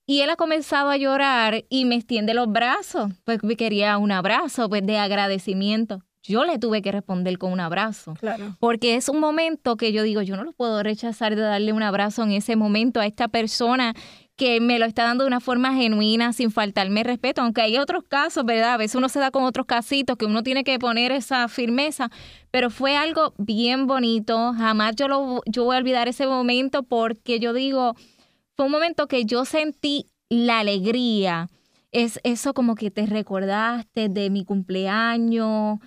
Y él ha comenzado a llorar y me extiende los brazos, pues quería un abrazo, pues de agradecimiento. Yo le tuve que responder con un abrazo. Claro. Porque es un momento que yo digo, yo no lo puedo rechazar de darle un abrazo en ese momento a esta persona que me lo está dando de una forma genuina, sin faltarme respeto, aunque hay otros casos, ¿verdad? A veces uno se da con otros casitos que uno tiene que poner esa firmeza, pero fue algo bien bonito, jamás yo, lo, yo voy a olvidar ese momento porque yo digo, fue un momento que yo sentí la alegría, es eso como que te recordaste de mi cumpleaños,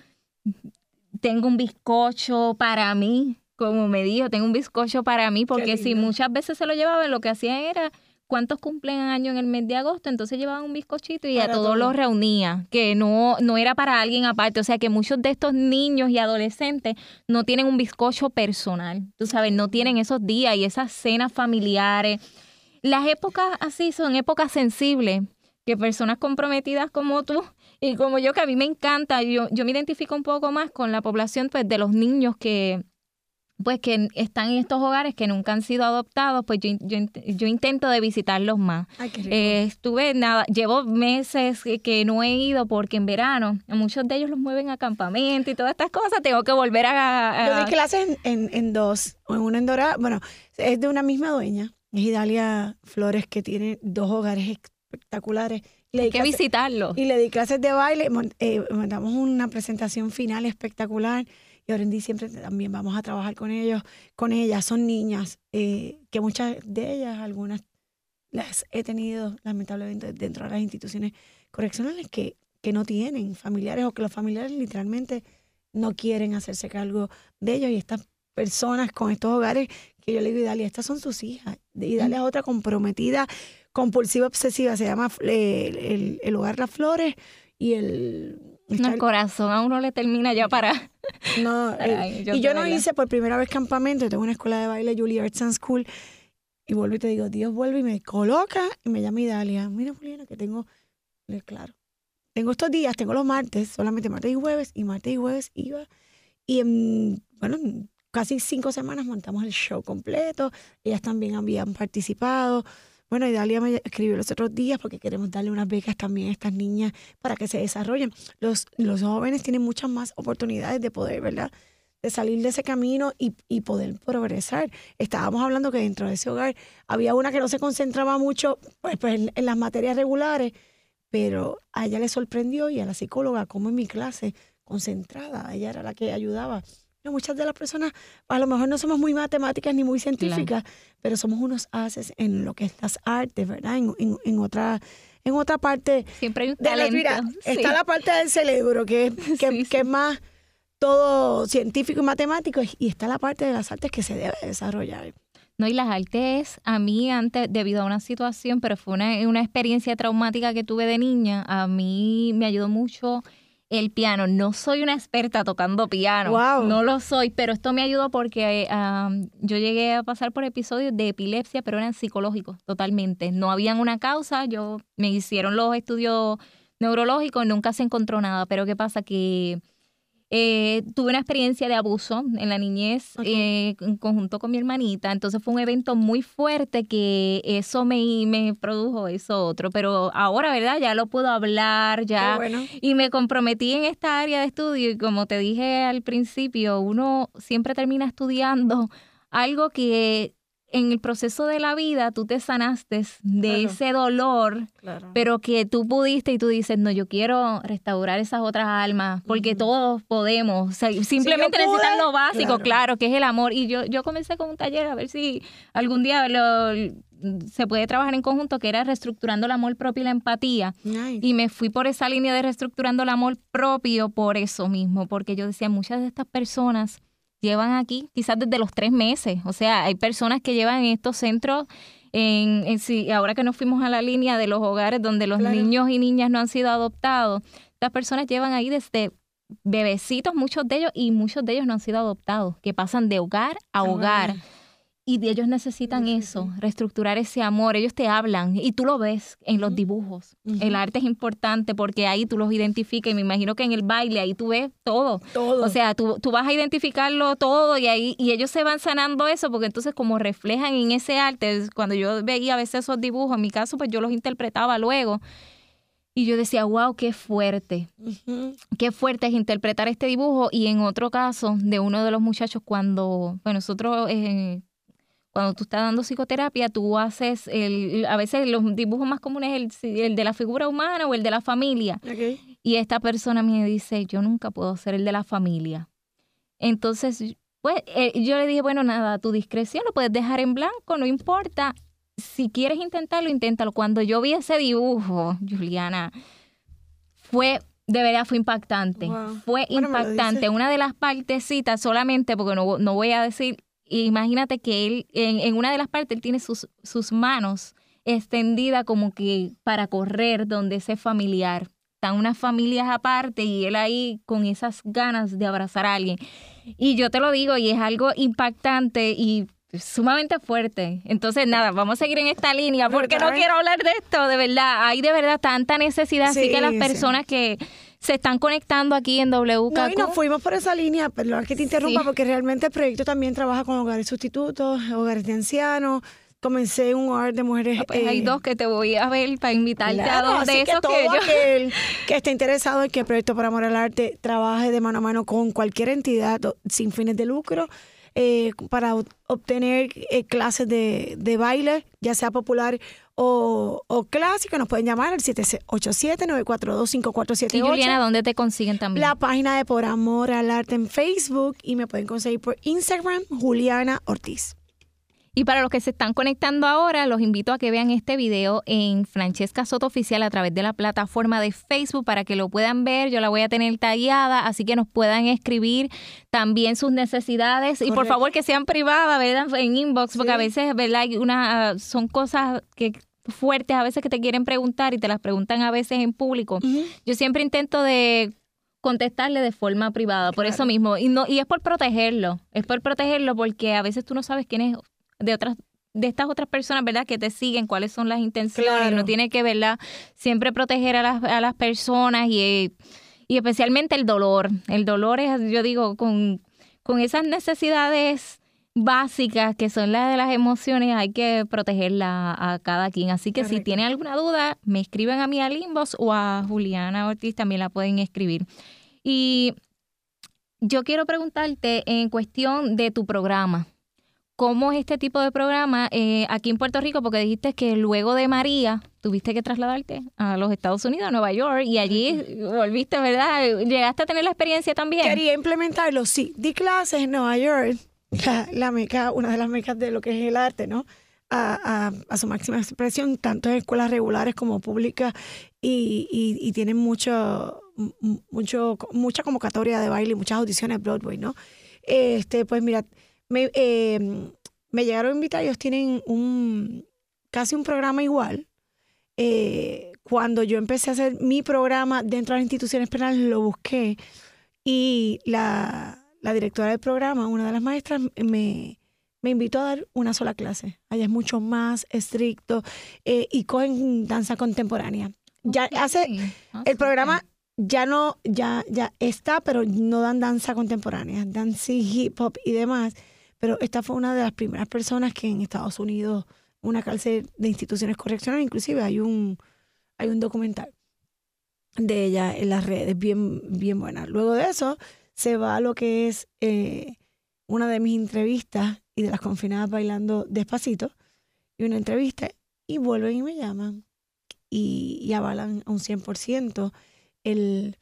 tengo un bizcocho para mí, como me dijo, tengo un bizcocho para mí, porque si muchas veces se lo llevaban, lo que hacían era cuántos cumplen año en el mes de agosto, entonces llevaban un bizcochito y a todos los reunía, que no, no era para alguien aparte, o sea que muchos de estos niños y adolescentes no tienen un bizcocho personal, tú sabes, no tienen esos días y esas cenas familiares. Las épocas así son épocas sensibles, que personas comprometidas como tú y como yo, que a mí me encanta, yo, yo me identifico un poco más con la población pues, de los niños que pues que están en estos hogares que nunca han sido adoptados, pues yo, yo, intento de visitarlos más. Eh, estuve, nada, llevo meses que, no he ido porque en verano muchos de ellos los mueven a campamento y todas estas cosas, tengo que volver a... Yo di clases en, en, dos, en una en Dorada, bueno, es de una misma dueña, es Idalia Flores, que tiene dos hogares espectaculares. Hay que visitarlo. Y le di clases de baile, eh, mandamos una presentación final espectacular y ahora en diciembre también vamos a trabajar con ellos, con ellas. Son niñas eh, que muchas de ellas, algunas las he tenido lamentablemente dentro de las instituciones correccionales que, que no tienen familiares o que los familiares literalmente no quieren hacerse cargo de ellos y estas personas con estos hogares que yo le digo, Dalia, estas son sus hijas. Y Dalia es otra comprometida, compulsiva, obsesiva, se llama eh, el, hogar Las Flores y el... el corazón a uno le termina ya para... No, y yo no hice por primera vez campamento, yo tengo una escuela de baile, Julia Arts and School, y vuelvo y te digo, Dios vuelve y me coloca y me llama Dalia, mira Juliana que tengo, claro, tengo estos días, tengo los martes, solamente martes y jueves, y martes y jueves iba. Y en, bueno, casi cinco semanas montamos el show completo. Ellas también habían participado. Bueno, y Dalia me escribió los otros días porque queremos darle unas becas también a estas niñas para que se desarrollen. Los, los jóvenes tienen muchas más oportunidades de poder, ¿verdad? De salir de ese camino y, y poder progresar. Estábamos hablando que dentro de ese hogar había una que no se concentraba mucho pues, pues en las materias regulares pero a ella le sorprendió y a la psicóloga, como en mi clase, concentrada, ella era la que ayudaba. Muchas de las personas a lo mejor no somos muy matemáticas ni muy científicas, pero somos unos haces en lo que es las artes, ¿verdad? En, en, otra en otra parte siempre hay un talento. está la parte del cerebro que, que, que es más todo científico y matemático y está la parte de las artes que se debe desarrollar. No, y las artes, a mí antes, debido a una situación, pero fue una, una experiencia traumática que tuve de niña, a mí me ayudó mucho el piano. No soy una experta tocando piano, no lo soy, pero esto me ayudó porque yo llegué a pasar por episodios de epilepsia, pero eran psicológicos totalmente. No habían una causa, yo me hicieron los estudios neurológicos, nunca se encontró nada, pero ¿qué pasa? Que eh, tuve una experiencia de abuso en la niñez eh, en conjunto con mi hermanita, entonces fue un evento muy fuerte que eso me, me produjo eso otro, pero ahora, ¿verdad? Ya lo puedo hablar, ya. Y me comprometí en esta área de estudio y como te dije al principio, uno siempre termina estudiando algo que en el proceso de la vida tú te sanaste de ese dolor, pero que tú pudiste y tú dices, no, yo quiero restaurar esas otras almas, porque todos podemos, simplemente necesitan lo básico, claro. que es el amor. Y yo, yo comencé con un taller a ver si algún día se puede trabajar en conjunto, que era reestructurando el amor propio y la empatía. Y me fui por esa línea de reestructurando el amor propio por eso mismo, porque yo decía, muchas de estas personas llevan aquí quizás desde los tres meses. O sea, hay personas que llevan en estos centros, en, en ahora que nos fuimos a la línea de los hogares donde los niños y niñas no han sido adoptados, estas personas llevan ahí desde bebecitos, muchos de ellos, y muchos de ellos no han sido adoptados, que pasan de hogar a hogar. Y ellos necesitan eso, reestructurar ese amor. Ellos te hablan y tú lo ves en los dibujos. El arte es importante porque ahí tú los identificas y me imagino que en el baile ahí tú ves todo. Todo. O sea, tú, tú vas a identificarlo todo y ahí y ellos se van sanando eso porque entonces como reflejan en ese arte, cuando yo veía a veces esos dibujos, en mi caso pues yo los interpretaba luego. Y yo decía, wow, qué fuerte. Qué fuerte es interpretar este dibujo. Y en otro caso, de uno de los muchachos, cuando bueno, nosotros eh, cuando tú estás dando psicoterapia, tú haces, el, a veces los dibujos más comunes es el, de la figura humana o el de la familia. Y esta persona me dice, yo nunca puedo ser el de la familia. Entonces, pues eh, yo le dije, bueno, nada, tu discreción lo puedes dejar en blanco, no importa. Si quieres intentarlo, inténtalo. Cuando yo vi ese dibujo, Juliana, fue de verdad fue impactante. Fue impactante. Una de las partecitas solamente, porque no, no voy a decir imagínate que él, en, una de las partes, él tiene sus, sus manos extendidas como que para correr donde ese familiar. Están unas familias aparte y él ahí con esas ganas de abrazar a alguien. Y yo te lo digo, y es algo impactante y sumamente fuerte. Entonces, nada, vamos a seguir en esta línea porque no quiero hablar de esto, de verdad. Hay de verdad tanta necesidad, así que las personas que se están conectando aquí en WKQ. No, y nos fuimos por esa línea, perdón que te interrumpa, porque realmente el proyecto también trabaja con hogares sustitutos, hogares de ancianos. Comencé un hogar de mujeres. Ah, pues hay eh, dos que te voy a ver para invitarte a dos de esos que, todo aquel que esté interesado en que el proyecto para Amor al Arte trabaje de mano a mano con cualquier entidad sin fines de lucro eh, para obtener eh, clases de, de, baile, ya sea popular o, o clásico, nos pueden llamar al 787-942-5478. Y Juliana, ¿dónde te consiguen también? La página de Por Amor al Arte en Facebook y me pueden conseguir por Instagram, Juliana Ortiz. Y para los que se están conectando ahora, los invito a que vean este video en Francesca Soto Oficial a través de la plataforma de Facebook para que lo puedan ver. Yo la voy a tener tagueada, así que nos puedan escribir también sus necesidades. Y por favor que sean privadas, ¿verdad? En inbox, porque a veces, ¿verdad? Hay una, son cosas que fuertes a veces que te quieren preguntar y te las preguntan a veces en público. Yo siempre intento de contestarle de forma privada, por eso mismo. Y no y es por protegerlo, es por protegerlo porque a veces tú no sabes quién es de otras de estas otras personas, ¿verdad? Que te siguen, cuáles son las intenciones. No tiene que, ¿verdad? Siempre proteger a las, a las personas y, y especialmente el dolor. El dolor es, yo digo, con, con esas necesidades básicas que son las de las emociones, hay que protegerla a cada quien. Así que si tienen alguna duda, me escriben a mí a Limbos o a Juliana Ortiz, también la pueden escribir. Y yo quiero preguntarte en cuestión de tu programa cómo es este tipo de programa eh, aquí en Puerto Rico, porque dijiste que luego de María tuviste que trasladarte a los Estados Unidos, a Nueva York, y allí volviste, ¿verdad? ¿Llegaste a tener la experiencia también? Quería implementarlo, sí. Di clases en Nueva York, la, meca, una de las mecas de lo que es el arte, ¿no? A, su máxima expresión, tanto en escuelas regulares como públicas, y, y, tienen mucho, mucho, mucha convocatoria de baile y muchas audiciones Broadway, ¿no? Este, pues mira, me, em, me llegaron a invitar, ellos tienen un casi un programa igual. Eh, cuando yo empecé a hacer mi programa dentro de las instituciones penales, lo busqué y la, la directora del programa, una de las maestras, me, me invitó a dar una sola clase. Allá es mucho más estricto eh, y cogen danza contemporánea. Ya hace ah, el programa ya no ya ya está, pero no dan danza contemporánea, dan sí hip hop y demás. Pero esta fue una de las primeras personas que en Estados Unidos, una cárcel de instituciones correccionales, inclusive hay un, hay un documental de ella en las redes, bien, bien buena. Luego de eso, se va a lo que es eh, una de mis entrevistas y de las confinadas bailando despacito, y una entrevista, y vuelven y me llaman y, y avalan a un 100% el,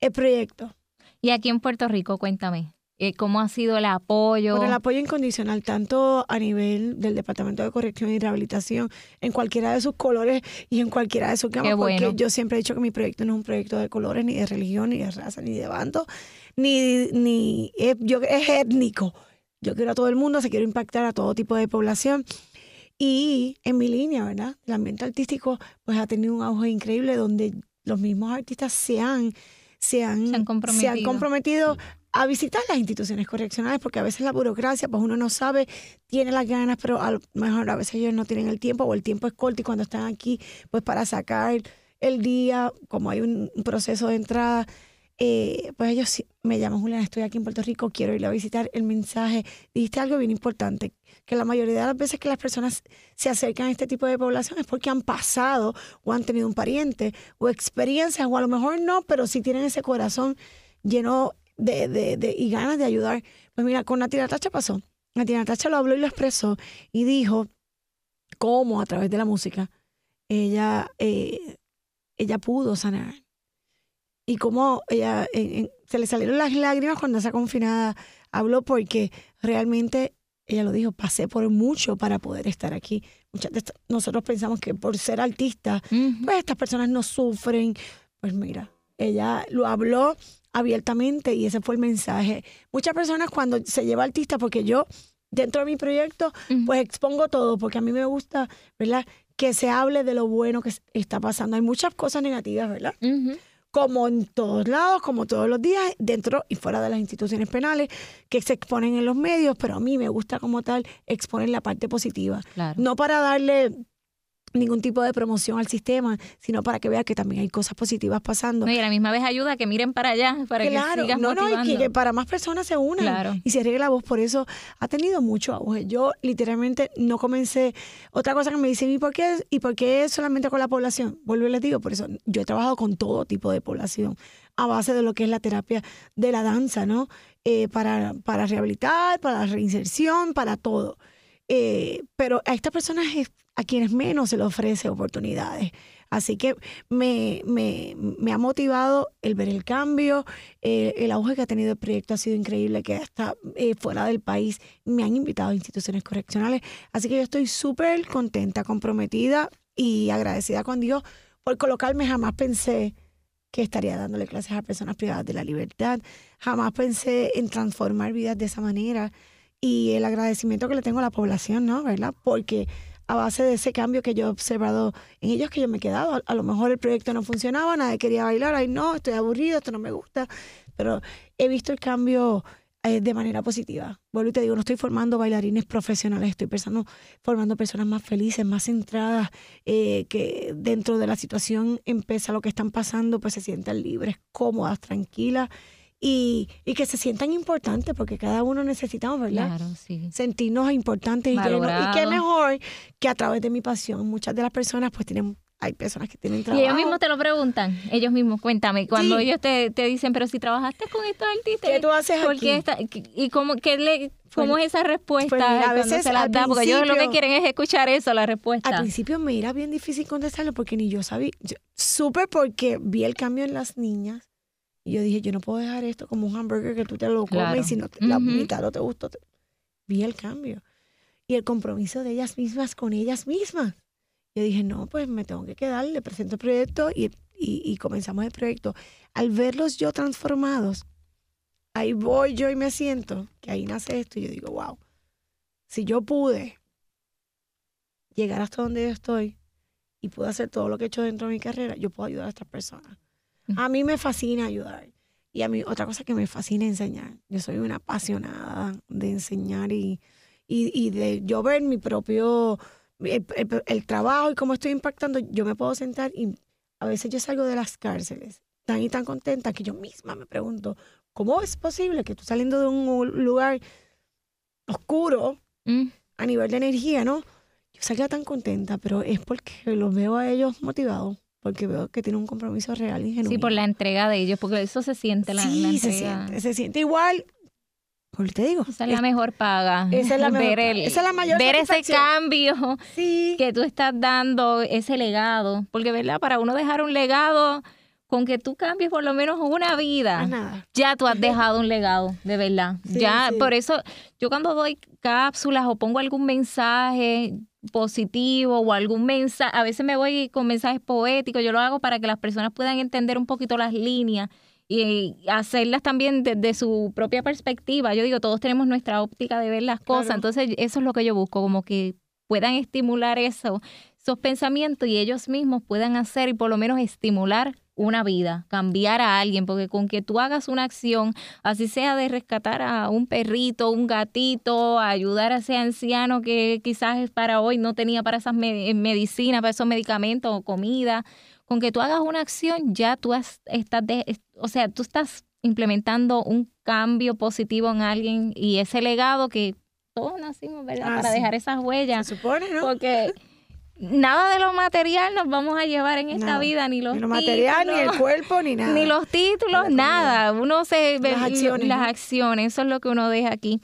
el proyecto. Y aquí en Puerto Rico, cuéntame, eh, ¿Cómo ha sido el apoyo? Bueno, el apoyo incondicional, tanto a nivel del Departamento de Corrección y Rehabilitación, en cualquiera de sus colores y en cualquiera de sus camas, porque yo siempre he dicho que mi proyecto no es un proyecto de colores, ni de religión, ni de raza, ni de bando, ni, ni es, yo, es étnico. Yo quiero a todo el mundo, se quiero impactar a todo tipo de población. Y en mi línea, ¿verdad? El ambiente artístico pues ha tenido un auge increíble donde los mismos artistas se han, se han, se han comprometido a visitar las instituciones correccionales, porque a veces la burocracia, pues uno no sabe, tiene las ganas, pero a lo mejor a veces ellos no tienen el tiempo o el tiempo es corto y cuando están aquí, pues para sacar el día, como hay un proceso de entrada, eh, pues ellos me llaman, Julián, estoy aquí en Puerto Rico, quiero ir a visitar el mensaje. Dijiste algo bien importante, que la mayoría de las veces que las personas se acercan a este tipo de población es porque han pasado o han tenido un pariente o experiencias, o a lo mejor no, pero sí tienen ese corazón lleno de, de, de, y ganas de ayudar. Pues mira, con Natina Tacha pasó. Natina Tacha lo habló y lo expresó y dijo cómo a través de la música ella, eh, ella pudo sanar. Y cómo ella, se le salieron las lágrimas cuando esa confinada habló porque realmente ella lo dijo, pasé por mucho para poder estar aquí. Muchas de nosotros pensamos que por ser artista, pues estas personas no sufren. Pues mira, ella lo habló abiertamente y ese fue el mensaje. Muchas personas cuando se lleva artista, porque yo dentro de mi proyecto, pues expongo todo, porque a mí me gusta, ¿verdad? Que se hable de lo bueno que está pasando. Hay muchas cosas negativas, ¿verdad? Como en todos lados, como todos los días, dentro y fuera de las instituciones penales, que se exponen en los medios, pero a mí me gusta como tal exponer la parte positiva. No para darle ningún tipo de promoción al sistema, sino para que vea que también hay cosas positivas pasando. y a la misma vez ayuda a que miren para allá, para que sigas no, no, y que, para más personas se unan y se arregle la voz. Por eso ha tenido mucho auge. Yo literalmente no comencé. Otra cosa que me dicen, ¿y por qué, y por qué solamente con la población? Vuelvo y les digo, por eso yo he trabajado con todo tipo de población a base de lo que es la terapia de la danza, ¿no? Eh, para, para rehabilitar, para la reinserción, para todo. Eh, pero a estas personas es a quienes menos se les ofrece oportunidades. Así que me, me, me ha motivado el ver el cambio, eh, el auge que ha tenido el proyecto ha sido increíble, que hasta eh, fuera del país me han invitado a instituciones correccionales. Así que yo estoy súper contenta, comprometida y agradecida con Dios por colocarme. Jamás pensé que estaría dándole clases a personas privadas de la libertad. Jamás pensé en transformar vidas de esa manera. Y el agradecimiento que le tengo a la población, ¿no? ¿Verdad? Porque a base de ese cambio que yo he observado en ellos que yo me he quedado. A, lo mejor el proyecto no funcionaba, nadie quería bailar, ay no, estoy aburrido, esto no me gusta, pero he visto el cambio eh, de manera positiva. Vuelvo y te digo, no estoy formando bailarines profesionales, estoy pensando, formando personas más felices, más centradas, eh, que dentro de la situación empieza lo que están pasando, pues se sientan libres, cómodas, tranquilas y, y, que se sientan importantes, porque cada uno necesitamos, ¿verdad? Claro, sí. Sentirnos importantes y, y qué mejor que a través de mi pasión. Muchas de las personas pues tienen hay personas que tienen trabajo. Y ellos mismos te lo preguntan, ellos mismos, cuéntame, cuando ellos te, te, dicen, pero si trabajaste con estos artistas, ¿qué tú haces aquí? ¿Y cómo, qué le, cómo es esa respuesta pues a veces se las da? Porque ellos lo que quieren es escuchar eso, la respuesta. Al principio me era bien difícil contestarlo porque ni yo sabía, súper porque vi el cambio en las niñas y yo dije, yo no puedo dejar esto como un hamburger que tú te lo comes y si no la mitad no te gustó. Vi el cambio. Y el compromiso de ellas mismas con ellas mismas. Yo dije, no, pues me tengo que quedar, le presento el proyecto y, y, comenzamos el proyecto. Al verlos yo transformados, ahí voy yo y me siento, que ahí nace esto, y yo digo, wow, si yo pude llegar hasta donde yo estoy y pude hacer todo lo que he hecho dentro de mi carrera, yo puedo ayudar a estas personas. A mí me fascina ayudar. Y a mí otra cosa que me fascina enseñar. Yo soy una apasionada de enseñar y, y, de yo ver mi propio, el, trabajo y cómo estoy impactando. Yo me puedo sentar y a veces yo salgo de las cárceles tan y tan contenta que yo misma me pregunto, ¿cómo es posible que tú saliendo de un lugar oscuro mm. a nivel de energía, ¿no? Yo salga tan contenta, pero es porque los veo a ellos motivados porque veo que tiene un compromiso real y genuino. Sí, por la entrega de ellos, porque eso se siente la, sí, se siente, se siente igual. Por te digo. Esa es la mejor paga. Esa es la, ver esa es la mayor Ver ese cambio que tú estás dando, ese legado. Porque, ¿verdad? Para uno dejar un legado, con que tú cambies por lo menos una vida, ya tú has dejado un legado, de verdad. ya, por eso, yo cuando doy cápsulas o pongo algún mensaje, positivo o algún mensaje, a veces me voy con mensajes poéticos, yo lo hago para que las personas puedan entender un poquito las líneas y hacerlas también desde su propia perspectiva. Yo digo, todos tenemos nuestra óptica de ver las cosas, entonces eso es lo que yo busco, como que puedan estimular eso, esos pensamientos y ellos mismos puedan hacer y por lo menos estimular una vida, cambiar a alguien, porque con que tú hagas una acción, así sea de rescatar a un perrito, un gatito, ayudar a ese anciano que quizás para hoy no tenía para esas medicinas, para esos medicamentos o comida, con que tú hagas una acción, ya tú estás, de, o sea, tú estás implementando un cambio positivo en alguien y ese legado que todos nacimos, ¿verdad? Ah, para dejar esas huellas. Se supone, ¿no? Porque nada de lo material nos vamos a llevar en esta vida, ni los ni lo material, ni el cuerpo, ni nada. Ni los títulos, nada. Uno se ve las acciones, las acciones, eso es lo que uno deja aquí.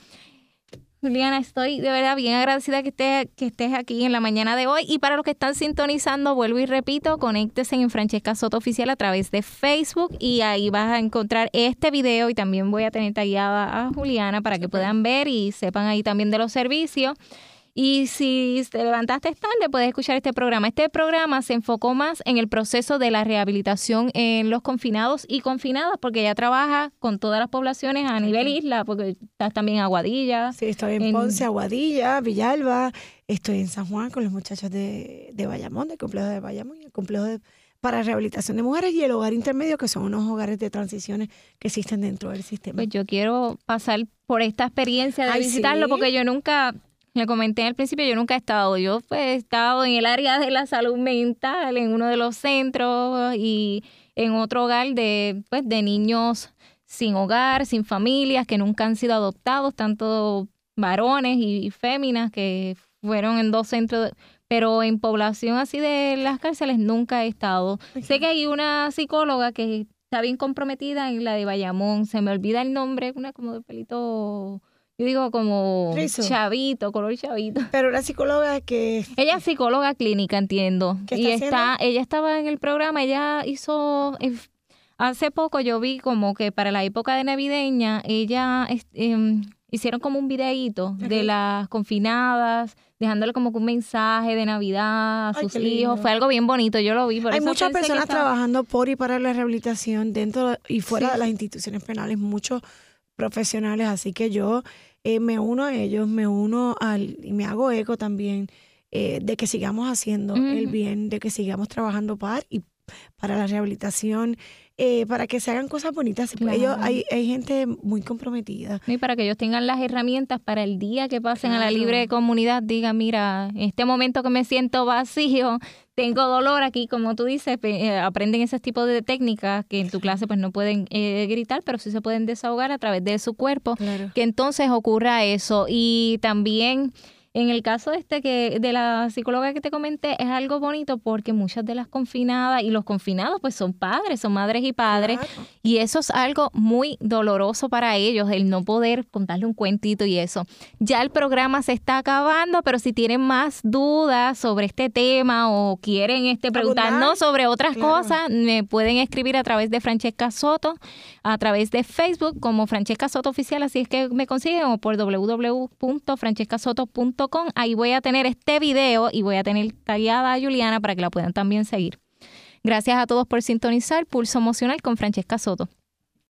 Juliana, estoy de verdad bien agradecida que estés, que estés aquí en la mañana de hoy. Y para los que están sintonizando, vuelvo y repito, conéctese en Francesca Soto Oficial a través de Facebook y ahí vas a encontrar este video y también voy a tener tagueada a Juliana para que puedan ver y sepan ahí también de los servicios. Y si te levantaste tarde, puedes escuchar este programa. Este programa se enfocó más en el proceso de la rehabilitación en los confinados y confinadas, porque ya trabaja con todas las poblaciones a nivel isla, porque estás también en Aguadilla. Sí, estoy en, Ponce, Aguadilla, Villalba, estoy en San Juan con los muchachos de, de Bayamón, del complejo de Bayamón el complejo de para rehabilitación de mujeres y el hogar intermedio, que son unos hogares de transiciones que existen dentro del sistema. Pues yo quiero pasar por esta experiencia de visitarlo, porque yo nunca le comenté al principio, yo nunca he estado. Yo pues, he estado en el área de la salud mental, en uno de los centros y en otro hogar de, pues, de niños sin hogar, sin familias, que nunca han sido adoptados, tanto varones y, féminas que fueron en dos centros, pero en población así de las cárceles nunca he estado. Sé que hay una psicóloga que está bien comprometida en la de Bayamón, se me olvida el nombre, una como de pelito yo digo como chavito, color chavito. Pero la psicóloga que... Ella es psicóloga clínica, entiendo. y está, ella estaba en el programa, ella hizo... Hace poco yo vi como que para la época de navideña, ella em, hicieron como un videíto de las confinadas, dejándole como un mensaje de Navidad a sus hijos. Fue algo bien bonito, yo lo vi. Hay muchas personas trabajando por y para la rehabilitación dentro y fuera de las instituciones penales, muchos profesionales, así que yo eh, me uno a ellos, me uno al, y me hago eco también eh, de que sigamos haciendo el bien, de que sigamos trabajando para y para la rehabilitación, eh, para que se hagan cosas bonitas. Ellos, hay, hay gente muy comprometida. Y para que ellos tengan las herramientas para el día que pasen a la libre comunidad, digan, mira, en este momento que me siento vacío, tengo dolor aquí, como tú dices, eh, aprenden ese tipo de técnicas que en tu clase pues no pueden eh, gritar, pero sí se pueden desahogar a través de su cuerpo, que entonces ocurra eso. Y también en el caso este que de la psicóloga que te comenté, es algo bonito porque muchas de las confinadas y los confinados pues son padres, son madres y padres, y eso es algo muy doloroso para ellos, el no poder contarle un cuentito y eso. Ya el programa se está acabando, pero si tienen más dudas sobre este tema o quieren este preguntarnos sobre otras cosas, me pueden escribir a través de Francesca Soto, a través de Facebook como Francesca Soto Oficial, así es que me consiguen o por www.francescasoto.com Ahí voy a tener este video y voy a tener tallada a Juliana para que la puedan también seguir. Gracias a todos por sintonizar Pulso Emocional con Francesca Soto.